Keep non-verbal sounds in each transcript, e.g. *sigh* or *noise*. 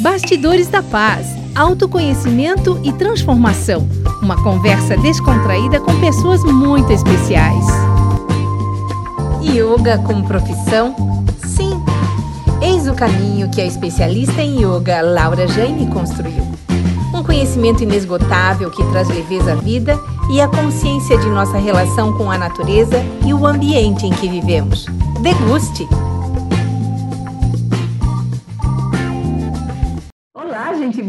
Bastidores da Paz, autoconhecimento e transformação. Uma conversa descontraída com pessoas muito especiais. Yoga como profissão? Sim. Eis o caminho que a especialista em yoga Laura Jaime construiu. Um conhecimento inesgotável que traz leveza à vida e a consciência de nossa relação com a natureza e o ambiente em que vivemos. Deguste!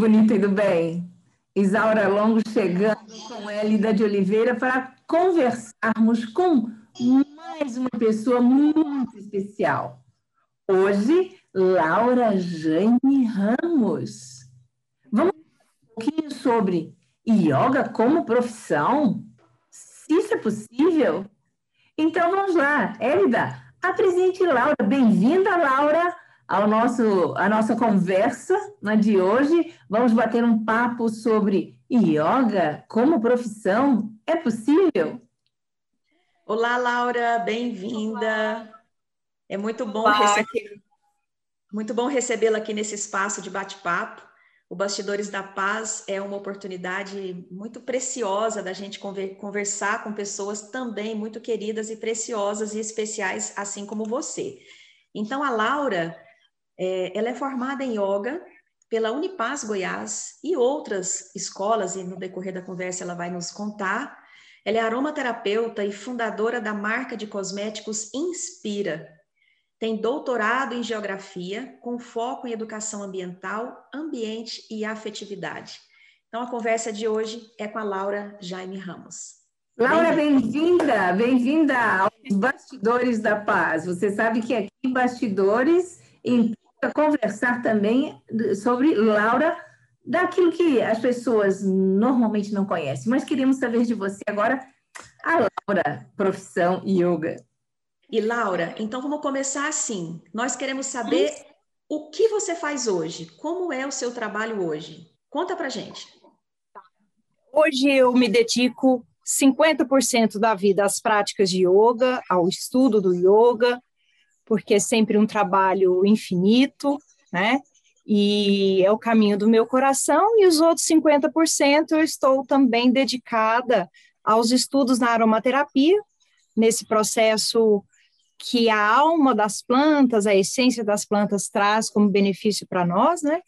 Bonita e do bem! Isaura Longo chegando com Elida de Oliveira para conversarmos com mais uma pessoa muito especial. Hoje, Laura Jane Ramos. Vamos um pouquinho sobre yoga como profissão? Se isso é possível? Então vamos lá, Elida, apresente Laura. Bem-vinda, Laura, ao nosso a nossa conversa né, de hoje. Vamos bater um papo sobre yoga como profissão. É possível? Olá, Laura, bem-vinda. É muito bom receber, muito bom recebê-la aqui nesse espaço de bate-papo. O Bastidores da Paz é uma oportunidade muito preciosa da gente conversar com pessoas também muito queridas e preciosas e especiais, assim como você. Então, a Laura, é, ela é formada em yoga pela Unipaz Goiás e outras escolas, e no decorrer da conversa ela vai nos contar. Ela é aromaterapeuta e fundadora da marca de cosméticos Inspira, tem doutorado em geografia, com foco em educação ambiental, ambiente e afetividade. Então, a conversa de hoje é com a Laura Jaime Ramos. Laura, bem-vinda, bem-vinda aos Bastidores da Paz. Você sabe que aqui Bastidores implica conversar também sobre Laura, daquilo que as pessoas normalmente não conhecem, mas queremos saber de você agora a Laura, profissão yoga. E Laura, então vamos começar assim. Nós queremos saber o que você faz hoje, como é o seu trabalho hoje. Conta pra gente. Hoje eu me dedico 50% da vida às práticas de yoga, ao estudo do yoga, porque é sempre um trabalho infinito, né? E é o caminho do meu coração, e os outros 50% eu estou também dedicada aos estudos na aromaterapia, nesse processo que a alma das plantas, a essência das plantas traz como benefício para nós, né?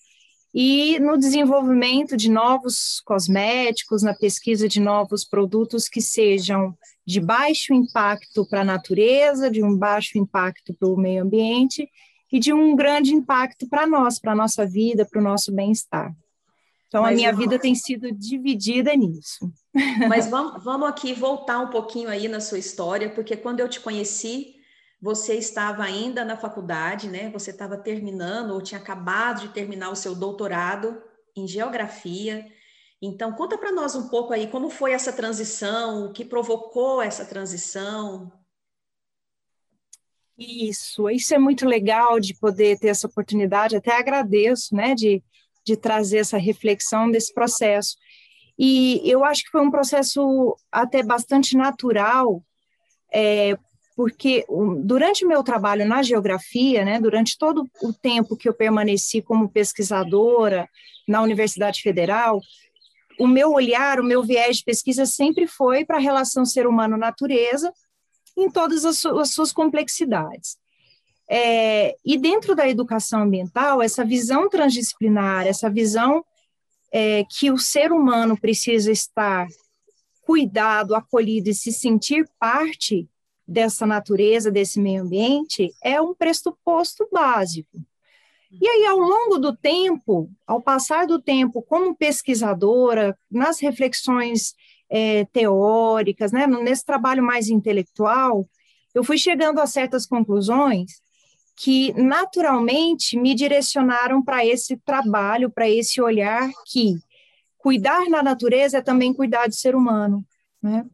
E no desenvolvimento de novos cosméticos, na pesquisa de novos produtos que sejam de baixo impacto para a natureza, de um baixo impacto para o meio ambiente e de um grande impacto para nós, para a nossa vida, para o nosso bem-estar. Então, Mas a minha vamos... vida tem sido dividida nisso. *laughs* Mas vamos, vamos aqui voltar um pouquinho aí na sua história, porque quando eu te conheci, você estava ainda na faculdade, né? Você estava terminando ou tinha acabado de terminar o seu doutorado em geografia. Então, conta para nós um pouco aí como foi essa transição, o que provocou essa transição. Isso, isso é muito legal de poder ter essa oportunidade, até agradeço, né, de, de trazer essa reflexão desse processo. E eu acho que foi um processo até bastante natural, é, porque durante o meu trabalho na geografia, né, durante todo o tempo que eu permaneci como pesquisadora na Universidade Federal, o meu olhar, o meu viés de pesquisa sempre foi para a relação ser humano-natureza em todas as, su as suas complexidades. É, e dentro da educação ambiental, essa visão transdisciplinar, essa visão é, que o ser humano precisa estar cuidado, acolhido e se sentir parte dessa natureza, desse meio ambiente, é um pressuposto básico. E aí, ao longo do tempo, ao passar do tempo, como pesquisadora, nas reflexões é, teóricas, né, nesse trabalho mais intelectual, eu fui chegando a certas conclusões que naturalmente me direcionaram para esse trabalho, para esse olhar que cuidar na natureza é também cuidar do ser humano, né?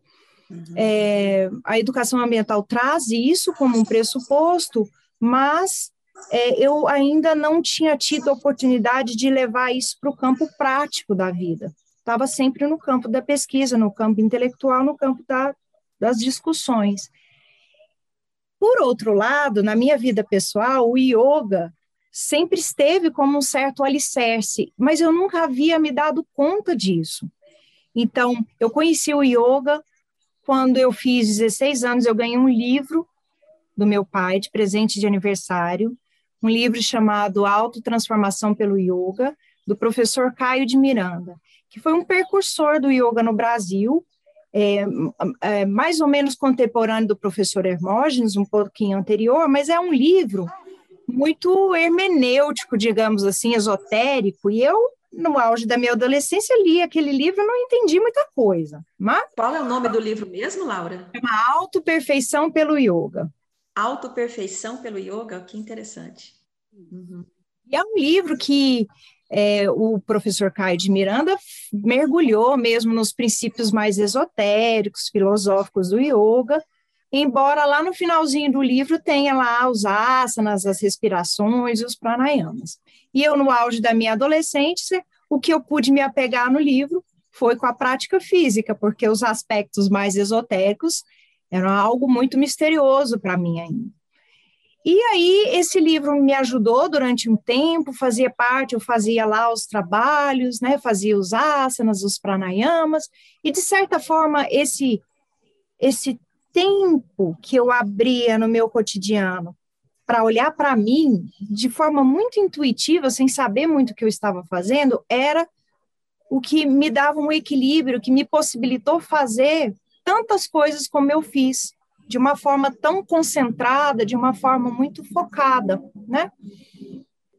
Uhum. É, a educação ambiental traz isso como um pressuposto, mas é, eu ainda não tinha tido a oportunidade de levar isso para o campo prático da vida. Estava sempre no campo da pesquisa, no campo intelectual, no campo da, das discussões. Por outro lado, na minha vida pessoal, o yoga sempre esteve como um certo alicerce, mas eu nunca havia me dado conta disso. Então, eu conheci o yoga quando eu fiz 16 anos, eu ganhei um livro do meu pai de presente de aniversário, um livro chamado Autotransformação pelo Yoga, do professor Caio de Miranda, que foi um precursor do yoga no Brasil, é, é, mais ou menos contemporâneo do professor Hermógenes, um pouquinho anterior, mas é um livro muito hermenêutico, digamos assim, esotérico, e eu, no auge da minha adolescência, li aquele livro e não entendi muita coisa. Mas... Qual é o nome do livro mesmo, Laura? É uma Autoperfeição pelo Yoga. Autoperfeição pelo Yoga? Que interessante. Uhum. E é um livro que é, o professor Caio de Miranda mergulhou mesmo nos princípios mais esotéricos, filosóficos do yoga, embora lá no finalzinho do livro tenha lá os asanas, as respirações e os pranayamas. E eu, no auge da minha adolescência, o que eu pude me apegar no livro foi com a prática física, porque os aspectos mais esotéricos eram algo muito misterioso para mim ainda. E aí, esse livro me ajudou durante um tempo, fazia parte, eu fazia lá os trabalhos, né, fazia os asanas, os pranayamas, e de certa forma, esse, esse tempo que eu abria no meu cotidiano para olhar para mim de forma muito intuitiva, sem saber muito o que eu estava fazendo, era o que me dava um equilíbrio, que me possibilitou fazer tantas coisas como eu fiz de uma forma tão concentrada, de uma forma muito focada, né?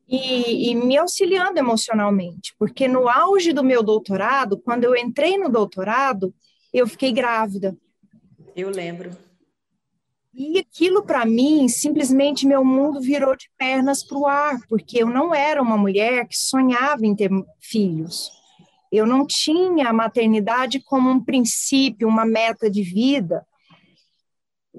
E, e, me auxiliando emocionalmente, porque no auge do meu doutorado, quando eu entrei no doutorado, eu fiquei grávida. Eu lembro. E aquilo para mim, simplesmente meu mundo virou de pernas para o ar, porque eu não era uma mulher que sonhava em ter filhos. Eu não tinha a maternidade como um princípio, uma meta de vida.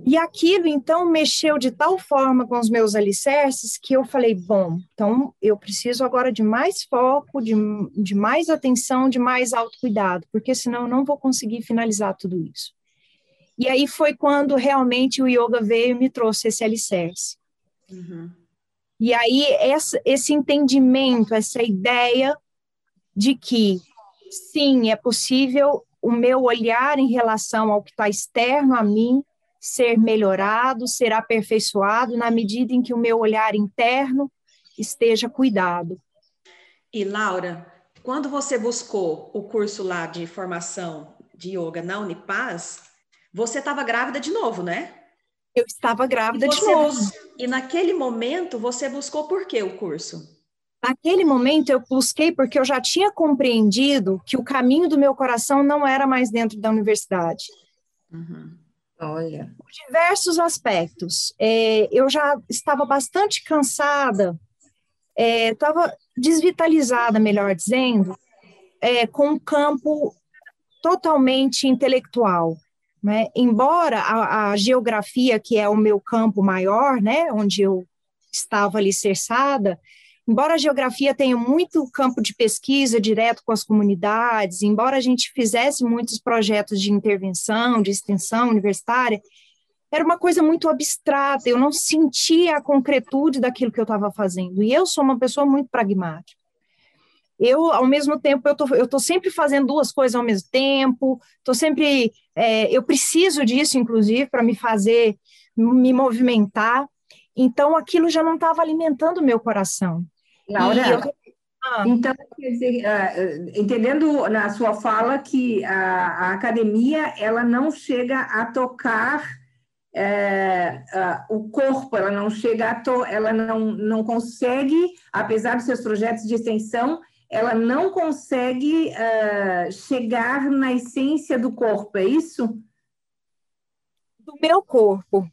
E aquilo, então, mexeu de tal forma com os meus alicerces que eu falei: bom, então eu preciso agora de mais foco, de, de mais atenção, de mais autocuidado, porque senão eu não vou conseguir finalizar tudo isso. E aí foi quando realmente o yoga veio e me trouxe esse alicerce. Uhum. E aí essa, esse entendimento, essa ideia de que, sim, é possível o meu olhar em relação ao que está externo a mim ser melhorado, ser aperfeiçoado na medida em que o meu olhar interno esteja cuidado. E Laura, quando você buscou o curso lá de formação de yoga na Unipaz, você estava grávida de novo, né? Eu estava grávida de novo. E naquele momento você buscou por que o curso? Naquele momento eu busquei porque eu já tinha compreendido que o caminho do meu coração não era mais dentro da universidade. Uhum. Olha. Por diversos aspectos. É, eu já estava bastante cansada, estava é, desvitalizada, melhor dizendo, é, com um campo totalmente intelectual. Né? Embora a, a, geografia, que é o meu campo maior, né, onde eu estava alicerçada, embora a geografia tenha muito campo de pesquisa direto com as comunidades, embora a gente fizesse muitos projetos de intervenção, de extensão universitária, era uma coisa muito abstrata, eu não sentia a concretude daquilo que eu estava fazendo. E eu sou uma pessoa muito pragmática. Eu, ao mesmo tempo, eu tô, eu tô sempre fazendo duas coisas ao mesmo tempo, tô sempre, é, eu preciso disso, inclusive, para me fazer, me movimentar. Então, aquilo já não estava alimentando o meu coração. Laura, eu... ah. então, quer dizer, uh, entendendo na sua fala que a, a, academia ela não chega a tocar é, uh, o corpo, ela não chega a to, ela não, não consegue, apesar dos seus projetos de extensão, ela não consegue uh, chegar na essência do corpo, é isso? Do meu corpo,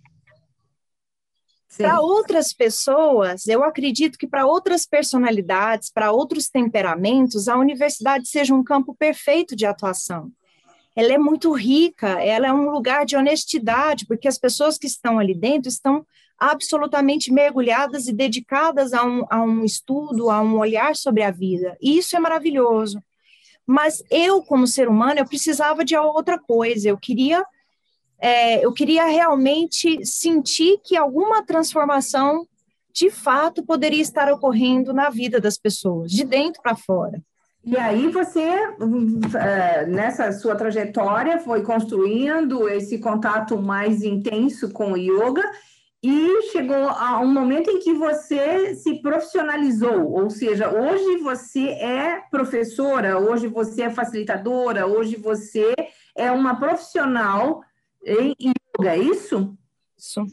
para outras pessoas, eu acredito que para outras personalidades, para outros temperamentos, a universidade seja um campo perfeito de atuação. Ela é muito rica, ela é um lugar de honestidade, porque as pessoas que estão ali dentro estão absolutamente mergulhadas e dedicadas a um, a um estudo, a um olhar sobre a vida. E isso é maravilhoso. Mas eu, como ser humano, eu precisava de outra coisa. Eu queria é, eu queria realmente sentir que alguma transformação de fato poderia estar ocorrendo na vida das pessoas, de dentro para fora. E aí você, eh, nessa sua trajetória, foi construindo esse contato mais intenso com o yoga e chegou a um momento em que você se profissionalizou, ou seja, hoje você é professora, hoje você é facilitadora, hoje você é uma profissional em yoga, é isso? Isso.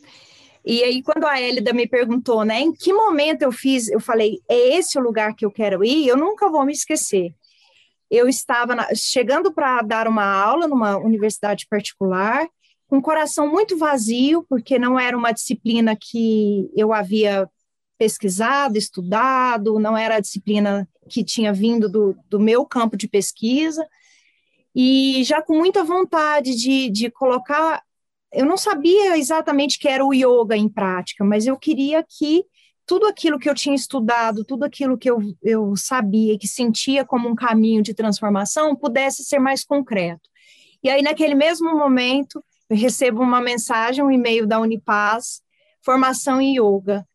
E aí, quando a Elida me perguntou, né, em que momento eu fiz, eu falei, é esse o lugar que eu quero ir, eu nunca vou me esquecer. Eu estava na, chegando para dar uma aula numa universidade particular, com o coração muito vazio, porque não era uma disciplina que eu havia pesquisado, estudado, não era a disciplina que tinha vindo do, do meu campo de pesquisa, e já com muita vontade de, de colocar eu não sabia exatamente que era o yoga em prática, mas eu queria que tudo aquilo que eu tinha estudado, tudo aquilo que eu, eu sabia, que sentia como um caminho de transformação, pudesse ser mais concreto. E aí, naquele mesmo momento, eu recebo uma mensagem, um e-mail da Unipaz, formação em yoga.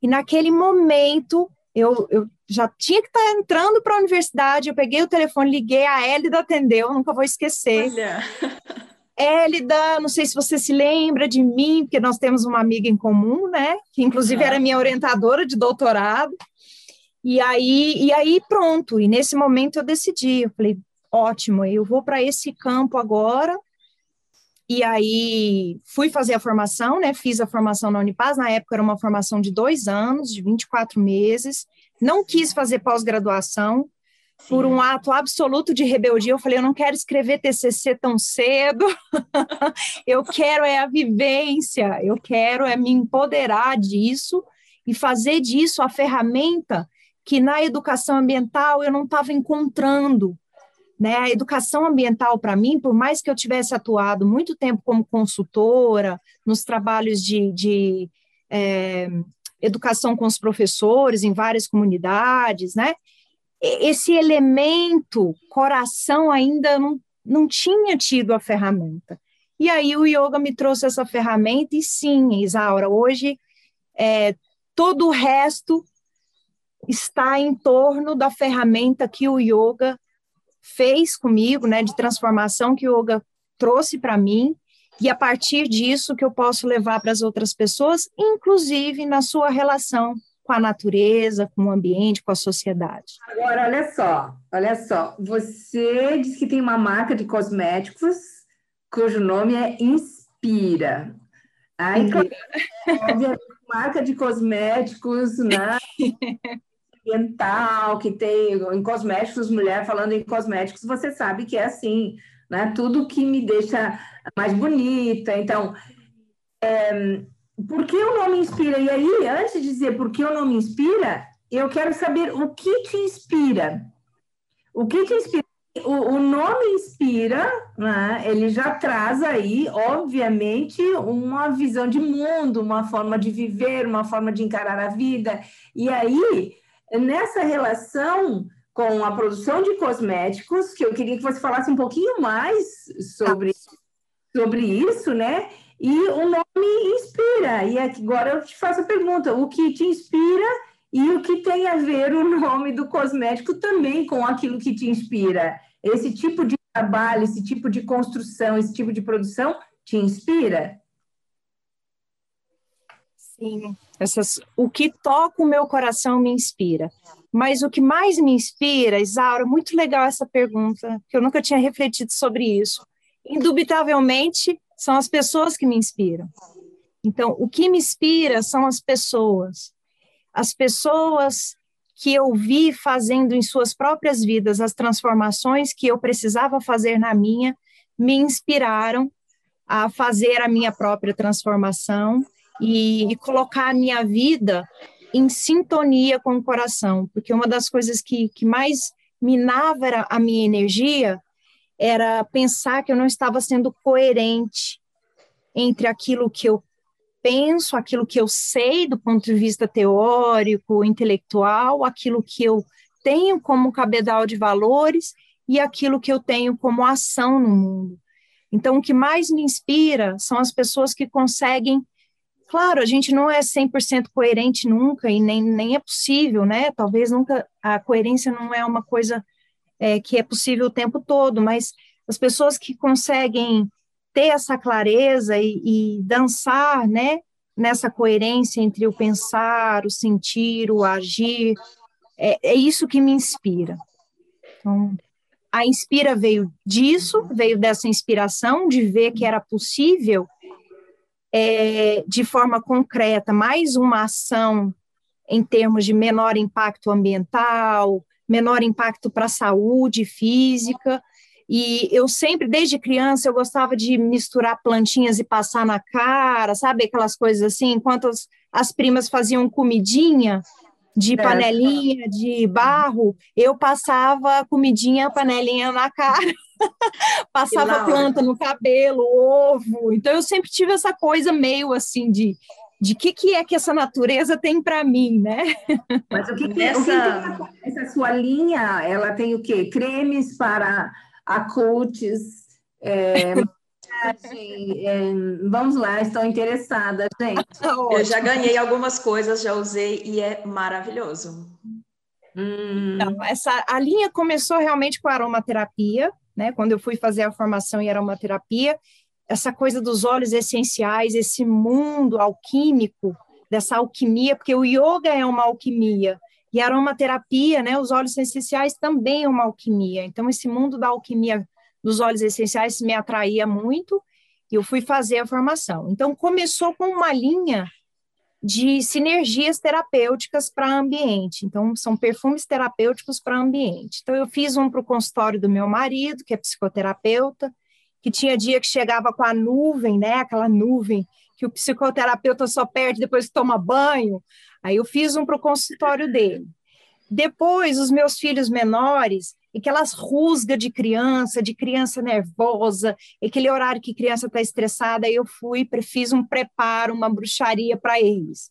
E naquele momento, eu, eu já tinha que estar tá entrando para a universidade, eu peguei o telefone, liguei, a Elida atendeu, nunca vou esquecer. Olha. *laughs* Élida, não sei se você se lembra de mim, porque nós temos uma amiga em comum, né? Que inclusive era minha orientadora de doutorado. E aí, e aí pronto. E nesse momento eu decidi, eu falei, ótimo, eu vou para esse campo agora. E aí fui fazer a formação, né? Fiz a formação na Unipaz. Na época era uma formação de dois anos, de 24 meses. Não quis fazer pós-graduação, por um ato absoluto de rebeldia, eu falei, eu não quero escrever TCC tão cedo, *laughs* eu quero é a vivência, eu quero é me empoderar disso e fazer disso a ferramenta que na educação ambiental eu não estava encontrando. Né? A educação ambiental, para mim, por mais que eu tivesse atuado muito tempo como consultora, nos trabalhos de, de é, educação com os professores em várias comunidades, né? esse elemento coração ainda não, não tinha tido a ferramenta. E aí o yoga me trouxe essa ferramenta, e sim, Isaura, hoje é, todo o resto está em torno da ferramenta que o yoga fez comigo, né, de transformação que o yoga trouxe para mim, e a partir disso que eu posso levar para as outras pessoas, inclusive na sua relação com a natureza, com o ambiente, com a sociedade. Agora, olha só, olha só, você disse que tem uma marca de cosméticos cujo nome é Inspira. Aí, uhum. marca de cosméticos, né? *laughs* ambiental, que tem em cosméticos, mulher falando em cosméticos, você sabe que é assim, né? Tudo que me deixa mais bonita. Então, é, por que o nome inspira? E aí, antes de dizer por que o nome inspira, eu quero saber o que te inspira. O que te inspira? O, o nome inspira, né? ele já traz aí, obviamente, uma visão de mundo, uma forma de viver, uma forma de encarar a vida. E aí, nessa relação com a produção de cosméticos, que eu queria que você falasse um pouquinho mais sobre, sobre isso, né? E o nome inspira. E agora eu te faço a pergunta: o que te inspira e o que tem a ver o nome do cosmético também com aquilo que te inspira? Esse tipo de trabalho, esse tipo de construção, esse tipo de produção te inspira? Sim, essas, o que toca o meu coração me inspira. Mas o que mais me inspira, Isaura, muito legal essa pergunta, que eu nunca tinha refletido sobre isso. Indubitavelmente, são as pessoas que me inspiram. Então, o que me inspira são as pessoas. As pessoas que eu vi fazendo em suas próprias vidas as transformações que eu precisava fazer na minha, me inspiraram a fazer a minha própria transformação e, e colocar a minha vida em sintonia com o coração, porque uma das coisas que, que mais minava a minha energia era pensar que eu não estava sendo coerente entre aquilo que eu penso, aquilo que eu sei do ponto de vista teórico, intelectual, aquilo que eu tenho como cabedal de valores e aquilo que eu tenho como ação no mundo. Então, o que mais me inspira são as pessoas que conseguem Claro, a gente não é 100% coerente nunca e nem, nem é possível, né? Talvez nunca a coerência não é uma coisa é, que é possível o tempo todo, mas as pessoas que conseguem ter essa clareza e, e dançar, né, nessa coerência entre o pensar, o sentir, o agir, é, é isso que me inspira. Então, a Inspira veio disso, veio dessa inspiração de ver que era possível é, de forma concreta, mais uma ação em termos de menor impacto ambiental, menor impacto para a saúde física. E eu sempre, desde criança, eu gostava de misturar plantinhas e passar na cara, sabe? Aquelas coisas assim, enquanto as, as primas faziam comidinha, de panelinha de barro, eu passava comidinha, panelinha na cara, *laughs* passava planta no cabelo, ovo. Então eu sempre tive essa coisa meio assim de de que que é que essa natureza tem para mim, né? Mas o que, que, essa... o que essa sua linha, ela tem o quê? Cremes para a cutis, é, é, *laughs* vamos lá, estou interessada, gente. Eu já ganhei algumas coisas, já usei e é maravilhoso. Hum. Então, essa, a linha começou realmente com a aromaterapia, né? Quando eu fui fazer a formação em aromaterapia, essa coisa dos óleos essenciais, esse mundo alquímico, dessa alquimia, porque o yoga é uma alquimia, e a aromaterapia, né, os óleos essenciais também é uma alquimia. Então, esse mundo da alquimia dos óleos essenciais me atraía muito e eu fui fazer a formação. Então, começou com uma linha de sinergias terapêuticas para ambiente. Então, são perfumes terapêuticos para ambiente. Então, eu fiz um para o consultório do meu marido, que é psicoterapeuta, que tinha dia que chegava com a nuvem, né? Aquela nuvem que o psicoterapeuta só perde depois que toma banho. Aí eu fiz um para o consultório dele. Depois, os meus filhos menores, aquelas rusgas de criança, de criança nervosa, aquele horário que criança está estressada, eu fui, fiz um preparo, uma bruxaria para eles.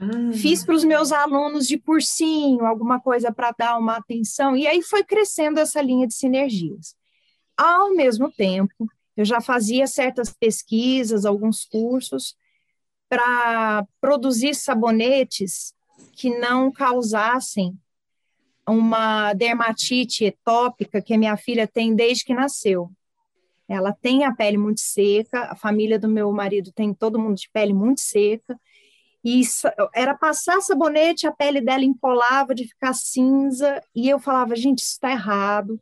Hum. Fiz para os meus alunos de cursinho, alguma coisa para dar uma atenção, e aí foi crescendo essa linha de sinergias. Ao mesmo tempo, eu já fazia certas pesquisas, alguns cursos, para produzir sabonetes que não causassem uma dermatite etópica que a minha filha tem desde que nasceu. Ela tem a pele muito seca, a família do meu marido tem todo mundo de pele muito seca, e era passar sabonete, a pele dela empolava de ficar cinza, e eu falava, gente, isso está errado.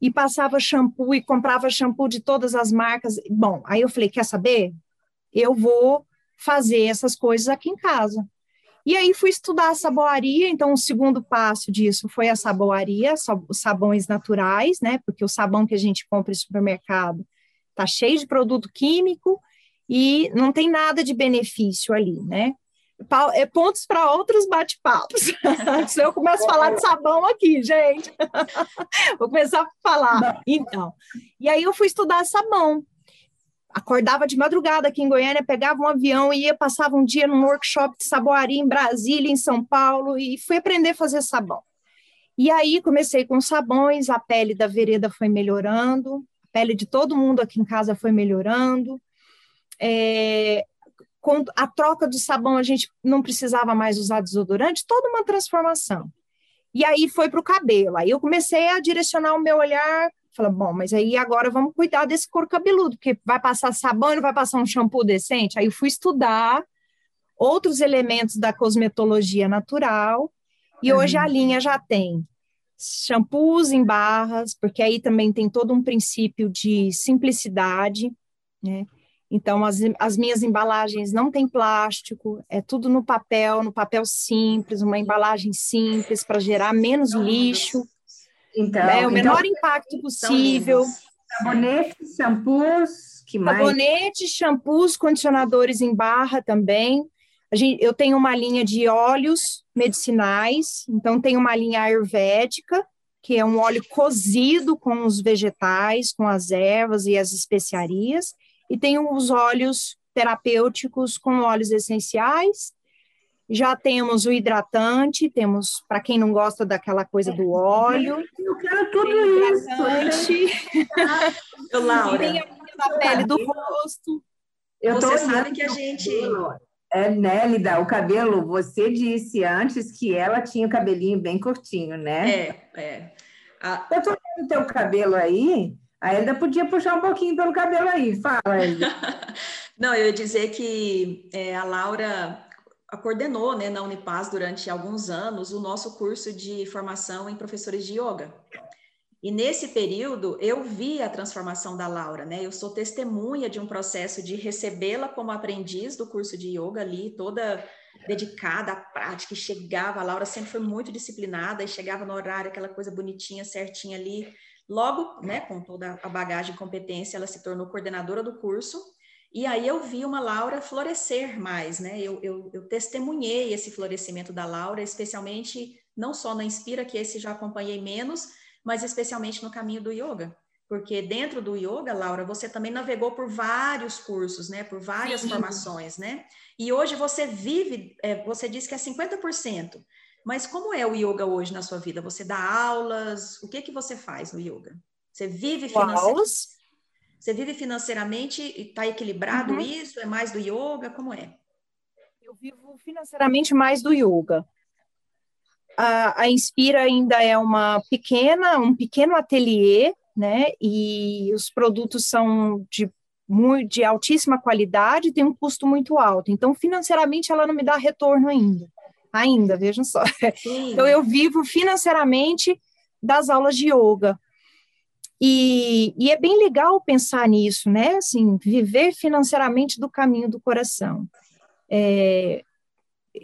E passava shampoo e comprava shampoo de todas as marcas. Bom, aí eu falei, quer saber? Eu vou fazer essas coisas aqui em casa. E aí fui estudar a saboaria, então o segundo passo disso foi a saboaria, os sabões naturais, né? Porque o sabão que a gente compra no supermercado tá cheio de produto químico e não tem nada de benefício ali, né? É pontos para outros bate-papos. *laughs* Se eu começo a falar de sabão aqui, gente. *laughs* Vou começar a falar. Então, e aí eu fui estudar sabão acordava de madrugada aqui em Goiânia, pegava um avião e ia, passava um dia num workshop de saboaria em Brasília, em São Paulo, e fui aprender a fazer sabão. E aí comecei com sabões, a pele da vereda foi melhorando, a pele de todo mundo aqui em casa foi melhorando. É, com a troca do sabão, a gente não precisava mais usar desodorante, toda uma transformação. E aí foi para o cabelo. Aí eu comecei a direcionar o meu olhar Fala, bom, mas aí agora vamos cuidar desse couro cabeludo, porque vai passar sabão não vai passar um shampoo decente? Aí eu fui estudar outros elementos da cosmetologia natural, e uhum. hoje a linha já tem shampoos em barras, porque aí também tem todo um princípio de simplicidade, né? Então, as, as minhas embalagens não tem plástico, é tudo no papel, no papel simples, uma embalagem simples para gerar menos lixo. Então, né? o menor então, impacto possível. Sabonetes, shampoos, que mais? Sabonetes, shampoos, condicionadores em barra também. A gente, eu tenho uma linha de óleos medicinais, então tem uma linha ayurvédica, que é um óleo cozido com os vegetais, com as ervas e as especiarias, e tem os óleos terapêuticos com óleos essenciais já temos o hidratante, temos, para quem não gosta daquela coisa do óleo. Eu quero tudo isso. Eu, Laura. Tem a pele do rosto. Eu Você sabe que a gente. É, Nélida, o cabelo, você disse antes que ela tinha o cabelinho bem curtinho, né? É, é. A... Eu tô vendo teu cabelo aí, a Elida podia puxar um pouquinho pelo cabelo aí, fala, Elida. *laughs* Não, eu ia dizer que é, a Laura coordenou né, na Unipaz durante alguns anos o nosso curso de formação em professores de yoga. E nesse período eu vi a transformação da Laura, né? Eu sou testemunha de um processo de recebê-la como aprendiz do curso de yoga ali, toda dedicada à prática, e chegava, a Laura sempre foi muito disciplinada e chegava no horário, aquela coisa bonitinha, certinha ali. Logo, né, com toda a bagagem e competência, ela se tornou coordenadora do curso. E aí eu vi uma Laura florescer mais, né? Eu, eu, eu testemunhei esse florescimento da Laura, especialmente não só na Inspira, que esse já acompanhei menos, mas especialmente no caminho do yoga. Porque dentro do yoga, Laura, você também navegou por vários cursos, né? Por várias Sim. formações, né? E hoje você vive, é, você disse que é 50%. Mas como é o yoga hoje na sua vida? Você dá aulas? O que que você faz no yoga? Você vive financeiramente? Você vive financeiramente e está equilibrado uhum. isso? É mais do yoga? Como é? Eu vivo financeiramente mais do yoga a, a Inspira ainda é uma pequena, um pequeno ateliê, né? E os produtos são de muito, de altíssima qualidade, tem um custo muito alto. Então, financeiramente, ela não me dá retorno ainda. Ainda, vejam só. Sim. Então, eu vivo financeiramente das aulas de yoga. E, e, é bem legal pensar nisso, né? Assim, viver financeiramente do caminho do coração. É,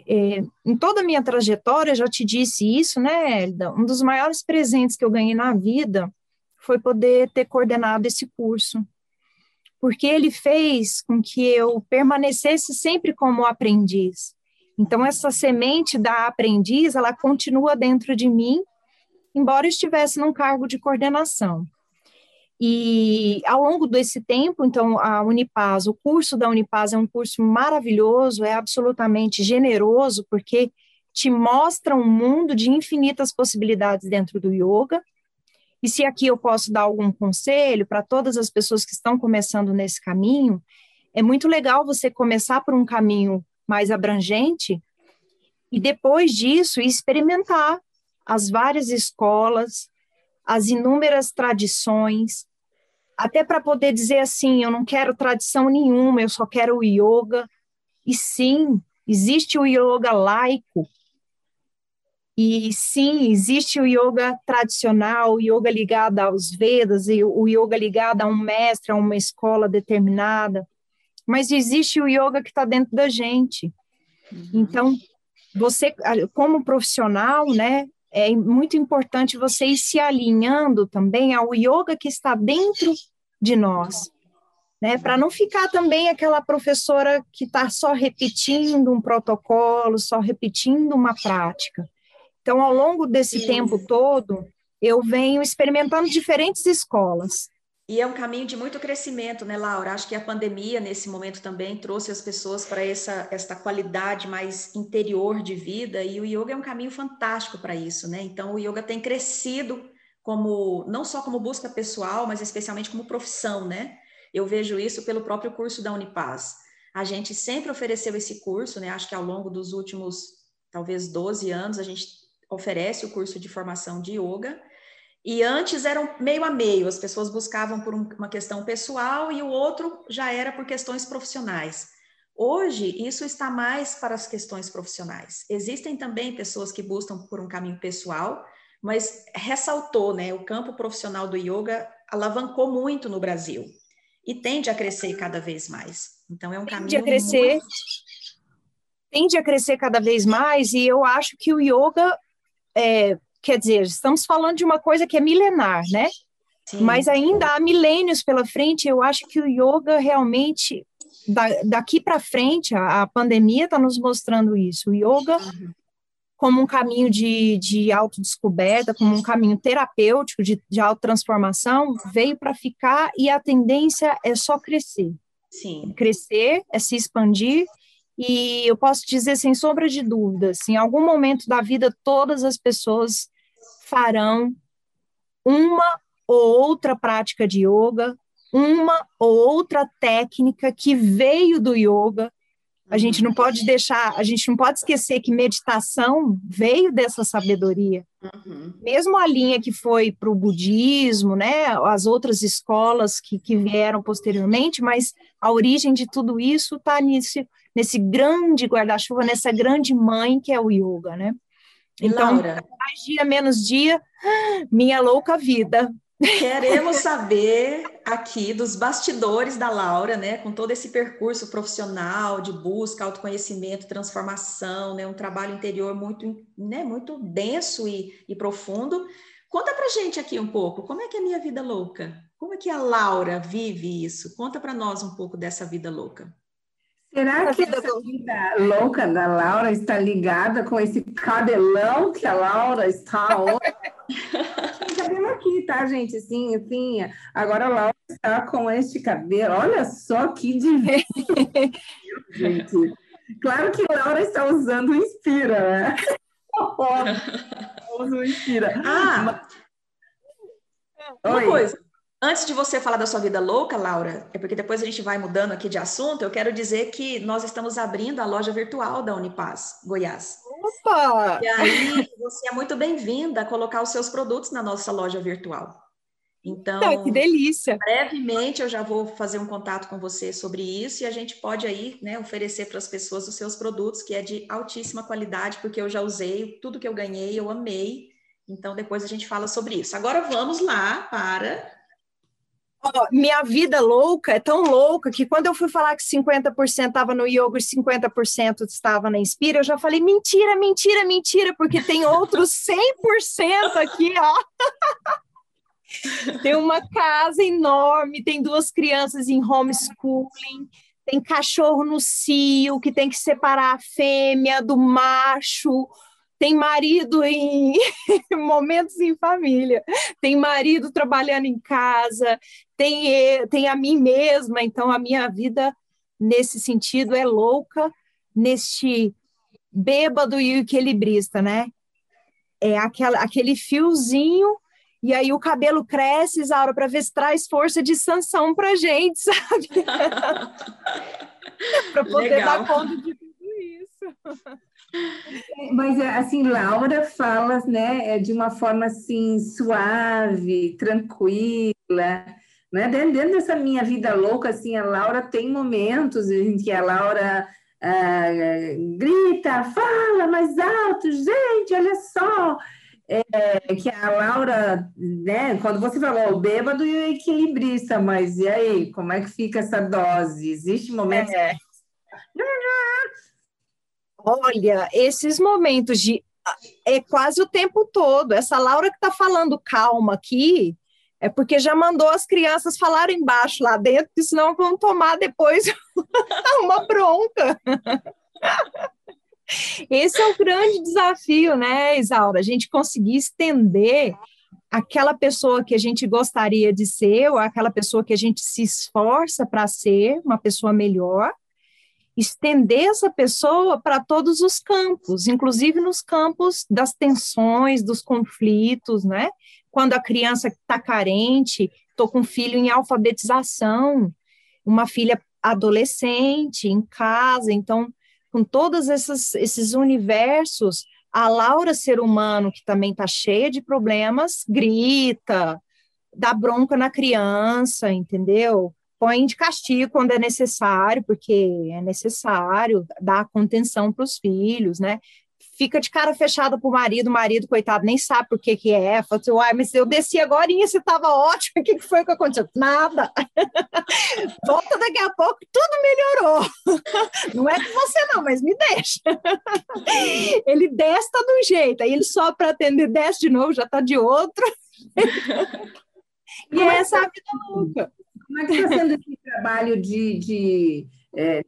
é, em toda a minha trajetória, já te disse isso, né, Elda? Um dos maiores presentes que eu ganhei na vida foi poder ter coordenado esse curso, porque ele fez com que eu permanecesse sempre como aprendiz. Então, essa semente da aprendiz, ela continua dentro de mim, embora estivesse num cargo de coordenação. E ao longo desse tempo, então, a Unipaz, o curso da Unipaz é um curso maravilhoso, é absolutamente generoso, porque te mostra um mundo de infinitas possibilidades dentro do yoga. E se aqui eu posso dar algum conselho para todas as pessoas que estão começando nesse caminho, é muito legal você começar por um caminho mais abrangente e depois disso experimentar as várias escolas, as inúmeras tradições, até para poder dizer assim, eu não quero tradição nenhuma, eu só quero o yoga. E sim, existe o yoga laico. E sim, existe o yoga tradicional, o yoga ligado aos Vedas, e o yoga ligado a um mestre, a uma escola determinada. Mas existe o yoga que está dentro da gente. Uhum. Então, você, como profissional, né, é muito importante você ir se alinhando também ao yoga que está dentro de nós, né? Para não ficar também aquela professora que está só repetindo um protocolo, só repetindo uma prática. Então, ao longo desse tempo todo, eu venho experimentando diferentes escolas. E é um caminho de muito crescimento, né, Laura? Acho que a pandemia, nesse momento, também trouxe as pessoas para essa, essa qualidade mais interior de vida, e o yoga é um caminho fantástico para isso, né? Então, o yoga tem crescido como não só como busca pessoal, mas especialmente como profissão, né? Eu vejo isso pelo próprio curso da Unipaz. A gente sempre ofereceu esse curso, né? Acho que ao longo dos últimos talvez 12 anos a gente oferece o curso de formação de yoga. E antes eram meio a meio, as pessoas buscavam por uma questão pessoal e o outro já era por questões profissionais. Hoje, isso está mais para as questões profissionais. Existem também pessoas que buscam por um caminho pessoal, mas ressaltou, né? O campo profissional do yoga alavancou muito no Brasil e tende a crescer cada vez mais. Então é um tende caminho a crescer, muito... tende a crescer cada vez mais e eu acho que o yoga é, quer dizer, estamos falando de uma coisa que é milenar, né? Sim. Mas ainda há milênios pela frente. Eu acho que o yoga realmente daqui para frente, a, a pandemia está nos mostrando isso. O yoga uhum como um caminho de, de autodescoberta, como um caminho terapêutico de, de autotransformação, veio para ficar e a tendência é só crescer. Sim. Crescer, é se expandir, e eu posso dizer sem sombra de dúvidas, em algum momento da vida todas as pessoas farão uma ou outra prática de yoga, uma ou outra técnica que veio do yoga A gente não pode deixar, a gente não pode esquecer que meditação veio dessa sabedoria. Uhum. Mesmo a linha que foi para o budismo, né, as outras escolas que, que vieram posteriormente, mas a origem de tudo isso está nesse, nesse grande guarda-chuva, nessa grande mãe que é o yoga, né? Então, Laura, mais dia, menos dia, minha louca vida. Queremos saber aqui dos bastidores da Laura, né, com todo esse percurso profissional de busca, autoconhecimento, transformação, né, um trabalho interior muito, né, muito denso e, e profundo. Conta pra gente aqui um pouco, como é que é a minha vida louca? Como é que a Laura vive isso? Conta para nós um pouco dessa vida louca. Será que essa vida louca da Laura está ligada com esse cabelão que a Laura está hoje? Cabelo aqui, tá, gente? Sim, sim. Agora a Laura está com este cabelo. Olha só que divino, *laughs* gente. Claro que Laura está usando o Inspira, né? *laughs* Usa o Inspira. Ah, uma Oi. coisa. Antes de você falar da sua vida louca, Laura, é porque depois a gente vai mudando aqui de assunto, eu quero dizer que nós estamos abrindo a loja virtual da Unipaz, Goiás. Opa! E aí você é muito bem-vinda a colocar os seus produtos na nossa loja virtual. Então, que delícia! Brevemente eu já vou fazer um contato com você sobre isso e a gente pode aí, né, oferecer para as pessoas os seus produtos, que é de altíssima qualidade, porque eu já usei, tudo que eu ganhei, eu amei. Então, depois a gente fala sobre isso. Agora vamos lá para minha vida louca é tão louca que quando eu fui falar que 50% estava no yoga e 50% estava na Inspira, eu já falei mentira, mentira, mentira, porque tem outros *laughs* 100% aqui, ó. *laughs* tem uma casa enorme, tem duas crianças em homeschooling, tem cachorro no cio que tem que separar a fêmea do macho tem marido em *laughs* momentos em família, tem marido trabalhando em casa, tem, tem a mim mesma, então a minha vida nesse sentido é louca, neste bêbado e equilibrista, né? É aquela, aquele fiozinho e aí o cabelo cresce, Isaura, para ver se traz força de sanção para gente, *laughs* sabe? *laughs* para poder Legal. dar conta de tudo isso. Mas assim, Laura fala, né, é de uma forma assim suave, tranquila, né? Dentro, dessa minha vida louca, assim, a Laura tem momentos em que a Laura ah, grita, fala mais alto, gente, olha só. É, que a Laura, né, quando você falou o bêbado e o equilibrista, mas e aí, como é que fica essa dose? Existe momentos é. *laughs* Olha, esses momentos de. É quase o tempo todo. Essa Laura que está falando calma aqui, é porque já mandou as crianças falarem embaixo lá dentro, porque senão vão tomar depois *laughs* uma bronca. Esse é o grande desafio, né, Isaura? A gente conseguir estender aquela pessoa que a gente gostaria de ser, ou aquela pessoa que a gente se esforça para ser, uma pessoa melhor, estender essa pessoa para todos os campos, inclusive nos campos das tensões, dos conflitos, né? Quando a criança está carente, estou com um filho em alfabetização, uma filha adolescente em casa, então, com todos esses, esses universos, a Laura, ser humano, que também está cheia de problemas, grita, dá bronca na criança, entendeu? Põe de castigo quando é necessário, porque é necessário dar contenção para os filhos, né? Fica de cara fechada para o marido, o marido, coitado, nem sabe por que que é. Fala assim, uai, mas eu desci agora e você estava ótimo, o que, que foi que aconteceu? Nada. *laughs* Volta daqui a pouco, tudo melhorou. *laughs* Não é com você não, mas me deixa. *laughs* Ele desce, tá de um jeito, aí ele só para atender, desce de novo, já tá de outro. e é essa é a vida louca. Como é que está sendo esse trabalho de, de é,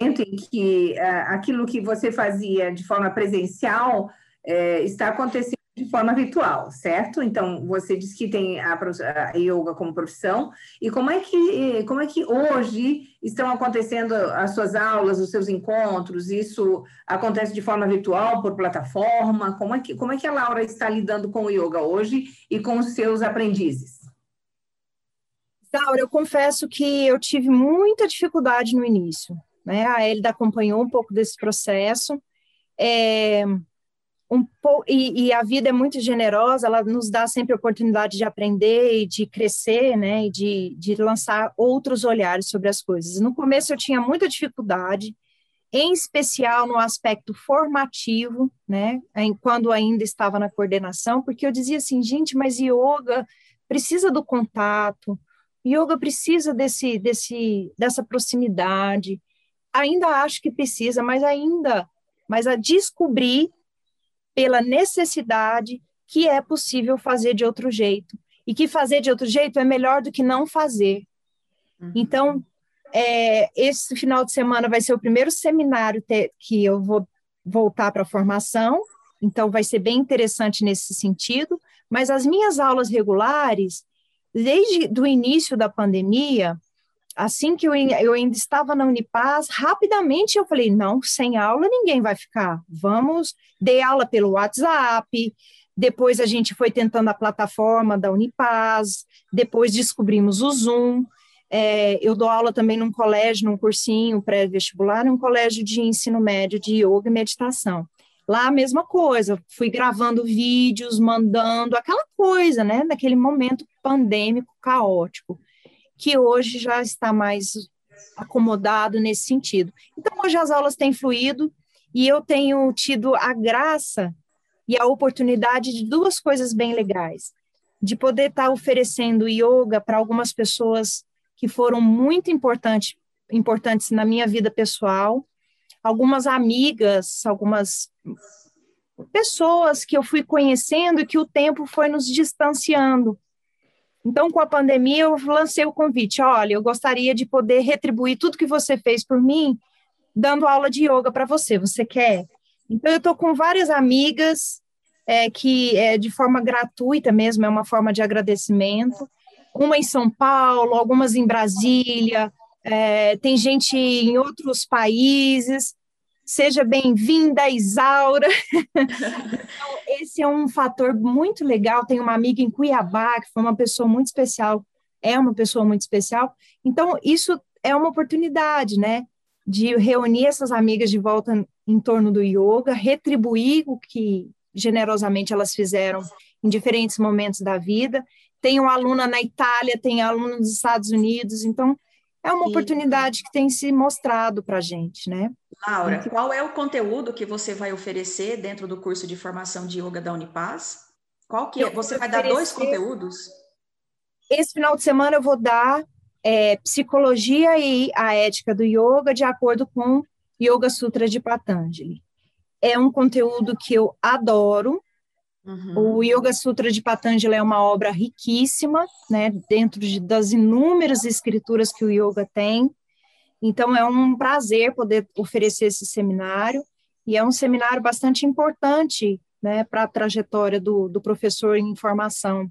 momento em que é, aquilo que você fazia de forma presencial é, está acontecendo de forma virtual, certo? Então, você disse que tem a, a, yoga como profissão, e como é, que, como é que hoje estão acontecendo as suas aulas, os seus encontros? Isso acontece de forma virtual, por plataforma? Como é que, como é que a Laura está lidando com o yoga hoje e com os seus aprendizes? Laura, eu confesso que eu tive muita dificuldade no início. né? A Elida acompanhou um pouco desse processo. É, um e, e, a vida é muito generosa, ela nos dá sempre a oportunidade de aprender e de crescer, né, e de, de lançar outros olhares sobre as coisas. No começo eu tinha muita dificuldade, em especial no aspecto formativo, né, quando ainda estava na coordenação, porque eu dizia assim, gente, mas yoga precisa do contato, yoga precisa desse, desse, dessa proximidade, ainda acho que precisa, mas ainda, mas a descobrir pela necessidade que é possível fazer de outro jeito e que fazer de outro jeito é melhor do que não fazer. Uhum. Então, é, esse final de semana vai ser o primeiro seminário te, que eu vou voltar para a formação, então vai ser bem interessante nesse sentido, mas as minhas aulas regulares, desde o início da pandemia, assim que eu, eu ainda estava na Unipaz, rapidamente eu falei, não, sem aula ninguém vai ficar, vamos, dei aula pelo WhatsApp, depois a gente foi tentando a plataforma da Unipaz, depois descobrimos o Zoom, é, eu dou aula também num colégio, num cursinho pré-vestibular, num colégio de ensino médio de yoga e meditação. Lá a mesma coisa, fui gravando vídeos, mandando, aquela coisa, né, naquele momento pandêmico, caótico que hoje já está mais acomodado nesse sentido. Então, hoje as aulas têm fluído e eu tenho tido a graça e a oportunidade de duas coisas bem legais. De poder estar oferecendo yoga para algumas pessoas que foram muito importantes, importantes na minha vida pessoal, algumas amigas, algumas pessoas que eu fui conhecendo e que o tempo foi nos distanciando. Então, com a pandemia, eu lancei o convite: olha, eu gostaria de poder retribuir tudo que você fez por mim, dando aula de yoga para você. Você quer? Então, eu estou com várias amigas é, que, é, de forma gratuita mesmo, é uma forma de agradecimento. Uma em São Paulo, algumas em Brasília, é, tem gente em outros países. Seja bem-vinda, Isaura. *laughs* então, esse é um fator muito legal. Tem uma amiga em Cuiabá, que foi uma pessoa muito especial, é uma pessoa muito especial. Então, isso é uma oportunidade, né? De reunir essas amigas de volta em torno do yoga, retribuir o que generosamente elas fizeram em diferentes momentos da vida. Tem uma aluna na Itália, tem aluna nos Estados Unidos, então é uma oportunidade que tem se mostrado para a gente, né? Laura, qual é o conteúdo que você vai oferecer dentro do curso de formação de yoga da Unipaz? Qual que é? Você vai dar dois conteúdos? Esse final de semana eu vou dar é, psicologia e a ética do yoga de acordo com Yoga Sutra de Patanjali. É um conteúdo que eu adoro, Uhum. O Yoga Sutra de Patanjali é uma obra riquíssima, né, dentro de, das inúmeras escrituras que o yoga tem. Então, é um prazer poder oferecer esse seminário, e é um seminário bastante importante né, para a trajetória do, do professor em formação.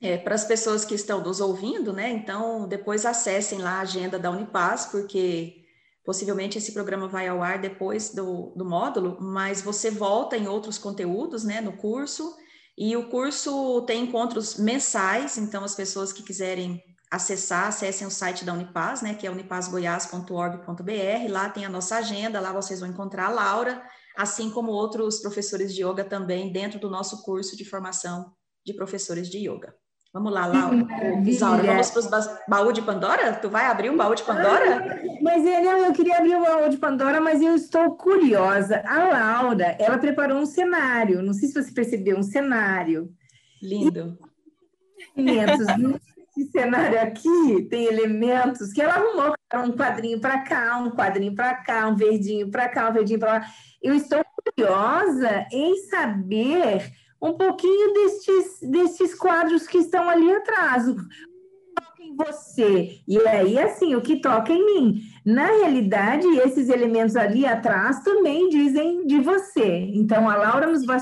É, para as pessoas que estão nos ouvindo, né, então depois acessem lá a agenda da Unipaz, porque Possivelmente esse programa vai ao ar depois do, do módulo, mas você volta em outros conteúdos, né, no curso. E o curso tem encontros mensais, então as pessoas que quiserem acessar, acessem o site da Unipaz, né, que é unipazgoiás.org.br. Lá tem a nossa agenda, lá vocês vão encontrar a Laura, assim como outros professores de yoga também dentro do nosso curso de formação de professores de yoga. Vamos lá, Laura. Isaura, vamos para os baú de Pandora? Tu vai abrir um baú de Pandora? Mas é, não, eu queria abrir o baú de Pandora, mas eu estou curiosa. A Laura, ela preparou um cenário. Não sei se você percebeu, um cenário. Lindo. Elementos. *laughs* Esse cenário aqui tem elementos que ela arrumou. Um quadrinho para cá, um quadrinho para cá, um verdinho para cá, um verdinho para lá. Eu estou curiosa em saber um pouquinho destes, destes quadros que estão ali atrás. Toca em você. E aí, assim, o que toca em mim. Na realidade, esses elementos ali atrás também dizem de você. Então, a Laura nos vai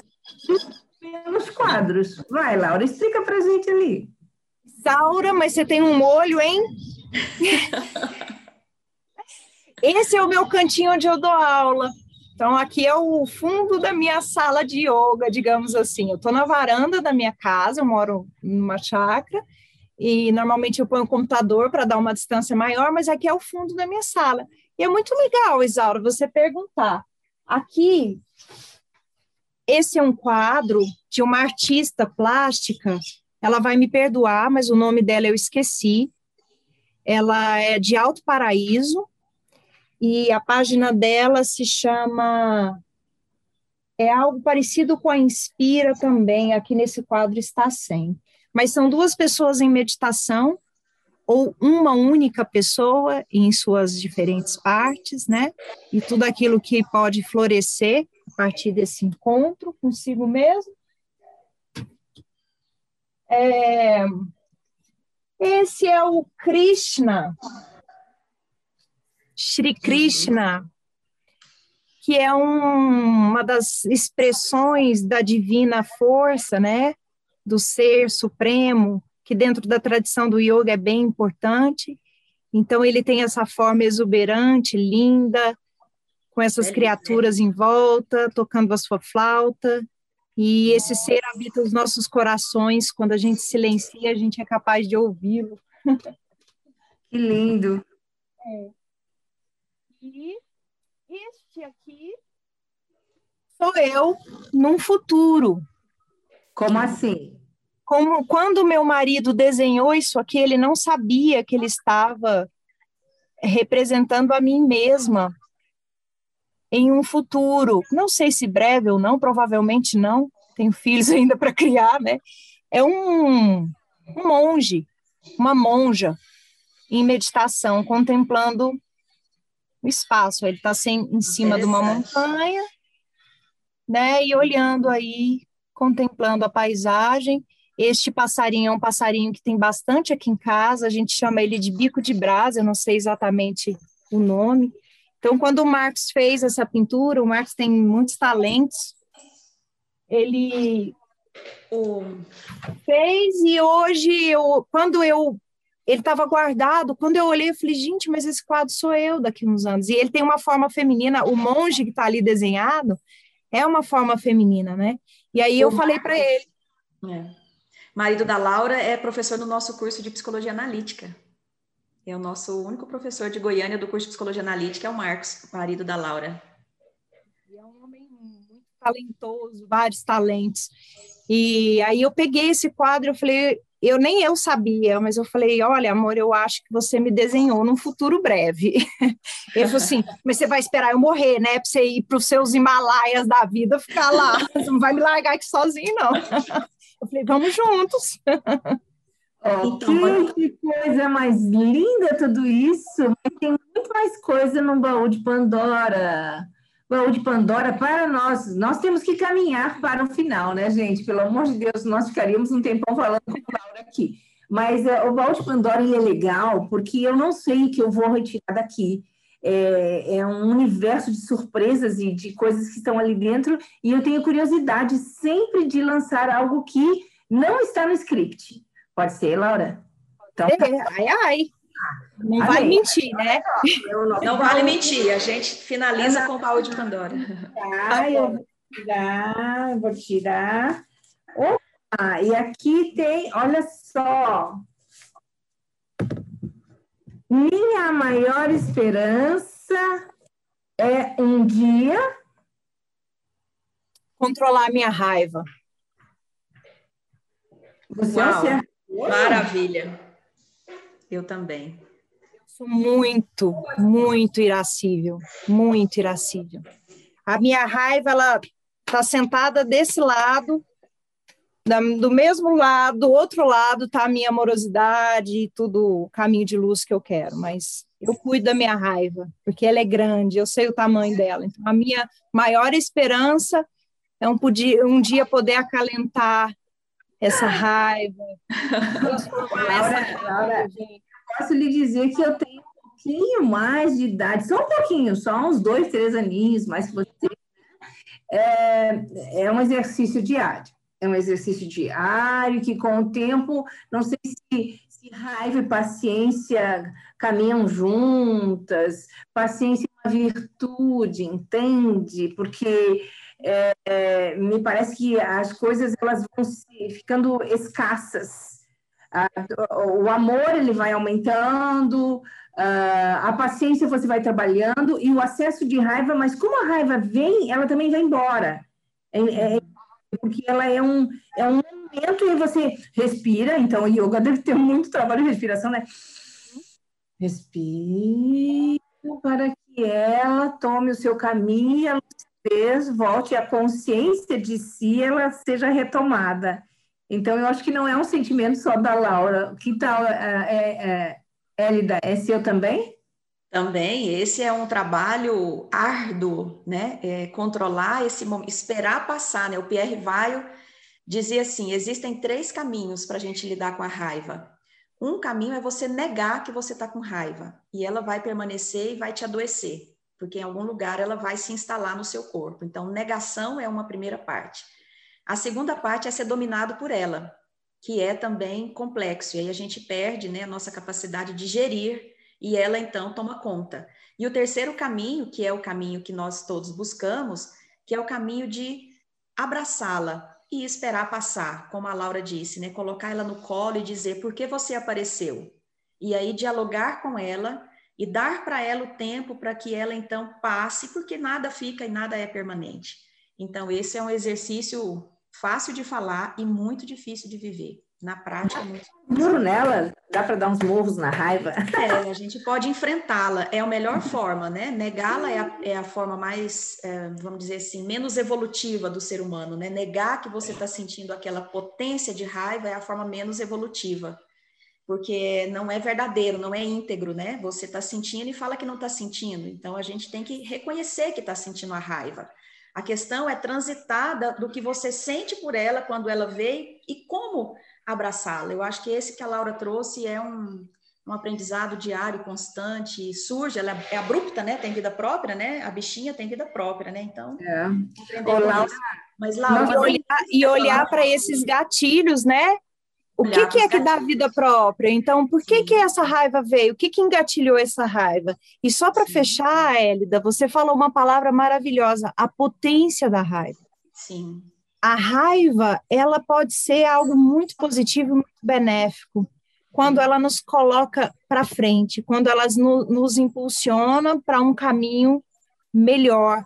nos quadros. Vai, Laura, explica pra gente ali. Saura, mas você tem um molho, hein? *laughs* Esse é o meu cantinho onde eu dou aula. Então, aqui é o fundo da minha sala de yoga, digamos assim. Eu estou na varanda da minha casa, eu moro numa chácara, e normalmente eu ponho o computador para dar uma distância maior, mas aqui é o fundo da minha sala. E é muito legal, Isaura, você perguntar. Aqui, esse é um quadro de uma artista plástica, ela vai me perdoar, mas o nome dela eu esqueci. Ela é de Alto Paraíso, e a página dela se chama é algo parecido com a Inspira também, aqui nesse quadro está sem. Mas são duas pessoas em meditação, ou uma única pessoa em suas diferentes partes, né? E tudo aquilo que pode florescer a partir desse encontro consigo mesmo. É... Esse é o Krishna, Shri Krishna, que é um, uma das expressões da divina força, né, do ser supremo, que dentro da tradição do yoga é bem importante. Então ele tem essa forma exuberante, linda, com essas criaturas em volta, tocando a sua flauta. E esse ser habita os nossos corações. Quando a gente silencia, a gente é capaz de ouvi-lo. Que lindo. É. E este aqui sou eu num futuro. Como assim? Como quando meu marido desenhou isso aqui, ele não sabia que ele estava representando a mim mesma em um futuro. Não sei se breve ou não, provavelmente não. Tenho filhos *laughs* ainda para criar, né? É um, um monge, uma monja em meditação, contemplando o espaço. Ele está em cima de uma montanha, né? E olhando aí, contemplando a paisagem. Este passarinho é um passarinho que tem bastante aqui em casa. A gente chama ele de bico de brasa. Eu não sei exatamente o nome. Então, quando o Marcos fez essa pintura, o Marcos tem muitos talentos. Ele fez e hoje eu, quando eu ele estava guardado. Quando eu olhei, eu falei, gente, mas esse quadro sou eu daqui uns anos. E ele tem uma forma feminina, o monge que está ali desenhado é uma forma feminina, né? E aí eu falei para ele. É. Marido da Laura é professor no nosso curso de psicologia analítica. É o nosso único professor de Goiânia do curso de psicologia analítica, é o Marcos, marido da Laura. E é um homem muito talentoso, vários talentos. E aí eu peguei esse quadro, eu falei, eu nem eu sabia, mas eu falei, olha, amor, eu acho que você me desenhou num futuro breve. *laughs* Ele falou assim, mas você vai esperar eu morrer, né? Para você ir para os seus Himalaias da vida, ficar lá. *laughs* Você não vai me largar aqui sozinho, não. *laughs* Eu falei, vamos juntos. Oh, então, que, que coisa mais linda tudo isso, mas tem muito mais coisa no baú de Pandora baú de Pandora para nós. Nós temos que caminhar para o final, né, gente? Pelo amor de Deus, nós ficaríamos um tempão falando com o Laura aqui. Mas é, o baú de Pandora é legal porque eu não sei o que eu vou retirar daqui. É, é, um universo de surpresas e de coisas que estão ali dentro, e eu tenho curiosidade sempre de lançar algo que não está no script. Pode ser, Laura? Então, é, ai, ai. Não vale mentir, né? Não, não vale mentir. A gente finaliza com o baú de Pandora. Ah, eu vou tirar, vou tirar. Opa, e aqui tem, olha só. Minha maior esperança é um dia controlar minha raiva. Você Uau, Maravilha. Eu também. Sou muito, muito irascível, muito irascível. A minha raiva, ela está sentada desse lado, do mesmo lado, do outro lado está a minha amorosidade e tudo o caminho de luz que eu quero, mas eu cuido da minha raiva, porque ela é grande, eu sei o tamanho dela. Então, a minha maior esperança é um, um dia poder acalentar essa raiva, *laughs* transformar essa Laura, posso lhe dizer que eu tenho um pouquinho mais de idade, só um pouquinho, só uns dois, três aninhos mais que você. É, é um exercício diário. É um exercício diário que, com o tempo, não sei se, se raiva e paciência caminham juntas, paciência é uma virtude, entende? Porque é, é, me parece que as coisas elas vão se, ficando escassas. O amor ele vai aumentando, Uh, a paciência você vai trabalhando e o acesso de raiva, mas como a raiva vem, ela também vai embora. É, é, porque ela é um, é um momento e você respira, então o yoga *laughs* deve ter muito trabalho de respiração, né? Respira para que ela tome o seu caminho e a lucidez volte a consciência de si, ela seja retomada. Então, eu acho que não é um sentimento só da Laura. Que tal, é, é, Elida, é seu também? Também, esse é um trabalho árduo, né? É controlar esse momento, esperar passar, né? O Pierre Vaio dizia assim: existem três caminhos para a gente lidar com a raiva. Um caminho é você negar que você está com raiva, e ela vai permanecer e vai te adoecer, porque em algum lugar ela vai se instalar no seu corpo. Então, negação é uma primeira parte. A segunda parte é ser dominado por ela, que é também complexo, e aí a gente perde né, a nossa capacidade de gerir e ela então toma conta. E o terceiro caminho, que é o caminho que nós todos buscamos, que é o caminho de abraçá-la e esperar passar, como a Laura disse, né? Colocar ela no colo e dizer por que você apareceu. E aí dialogar com ela e dar para ela o tempo para que ela então passe, porque nada fica e nada é permanente. Então esse é um exercício fácil de falar e muito difícil de viver. Na prática, muito. *laughs* Duro nela, dá para dar uns morros na raiva. É, a gente pode enfrentá-la, é a melhor forma, né? Negá-la é, a, é a forma mais, é, vamos dizer assim, menos evolutiva do ser humano, né? Negar que você está sentindo aquela potência de raiva é a forma menos evolutiva, porque não é verdadeiro, não é íntegro, né? Você está sentindo e fala que não está sentindo, então a gente tem que reconhecer que está sentindo a raiva. A questão é transitar do que você sente por ela quando ela veio e como abraçá-la. Eu acho que esse que a Laura trouxe é um, um aprendizado diário, constante, surge, ela é abrupta, né? Tem vida própria, né? A bichinha tem vida própria, né? Então, é. Laura, mas Laura, e olhar, e olhar para esses gatilhos, né? O que, que, é que dá vida própria? Então, por que, que essa raiva veio? O que, que engatilhou essa raiva? E só para fechar, Hélida, você falou uma palavra maravilhosa: a potência da raiva. Sim a raiva ela pode ser algo muito positivo, muito benéfico, quando ela nos coloca para frente, quando elas no, nos impulsiona para um caminho melhor.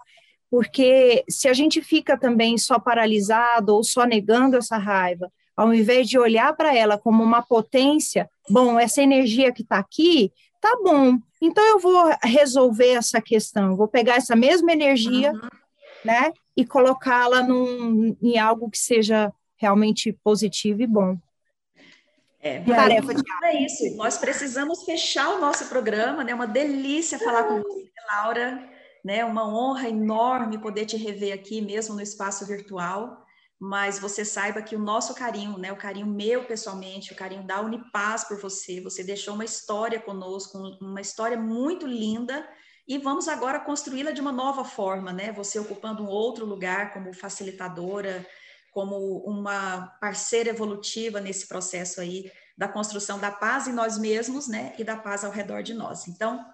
Porque se a gente fica também só paralisado ou só negando essa raiva, ao invés de olhar para ela como uma potência, bom, essa energia que está aqui, tá bom, então eu vou resolver essa questão, vou pegar essa mesma energia, uhum. né, e colocá-la em algo que seja realmente positivo e bom. É, tarefa de é isso. Nós precisamos fechar o nosso programa, né? Uma delícia falar com você, Laura, né? Uma honra enorme poder te rever aqui, mesmo no espaço virtual. Mas você saiba que o nosso carinho, né? O carinho meu pessoalmente, o carinho da Unipaz por você, você deixou uma história conosco, uma história muito linda e vamos agora construí-la de uma nova forma, né? Você ocupando um outro lugar como facilitadora, como uma parceira evolutiva nesse processo aí da construção da paz em nós mesmos, né? E da paz ao redor de nós. Então,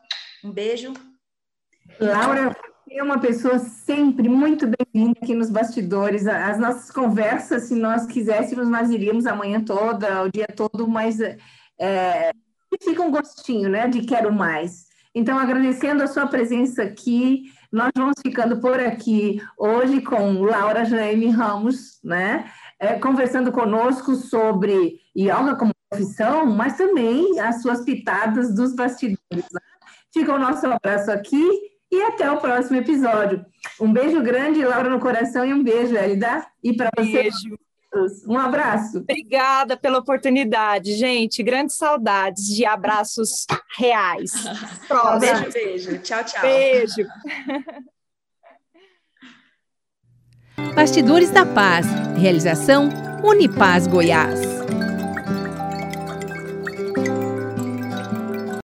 um beijo. Laura, você é uma pessoa sempre muito bem-vinda aqui nos bastidores. As nossas conversas, se nós quiséssemos, nós iríamos amanhã toda, o dia todo, mas é, fica um gostinho, né? De quero mais. Então, agradecendo a sua presença aqui, nós vamos ficando por aqui hoje com Laura Jaime Ramos, né? É, conversando conosco sobre yoga como profissão, mas também as suas pitadas dos bastidores. Né? Fica o nosso abraço aqui e até o próximo episódio. Um beijo grande, Laura, no coração e um beijo, Elida. E para você. Beijo. Um abraço. Obrigada pela oportunidade, gente. Grandes saudades de abraços reais. *laughs* Beijo, beijo. Tchau, tchau. Beijo. Bastidores da Paz. Realização Unipaz Goiás.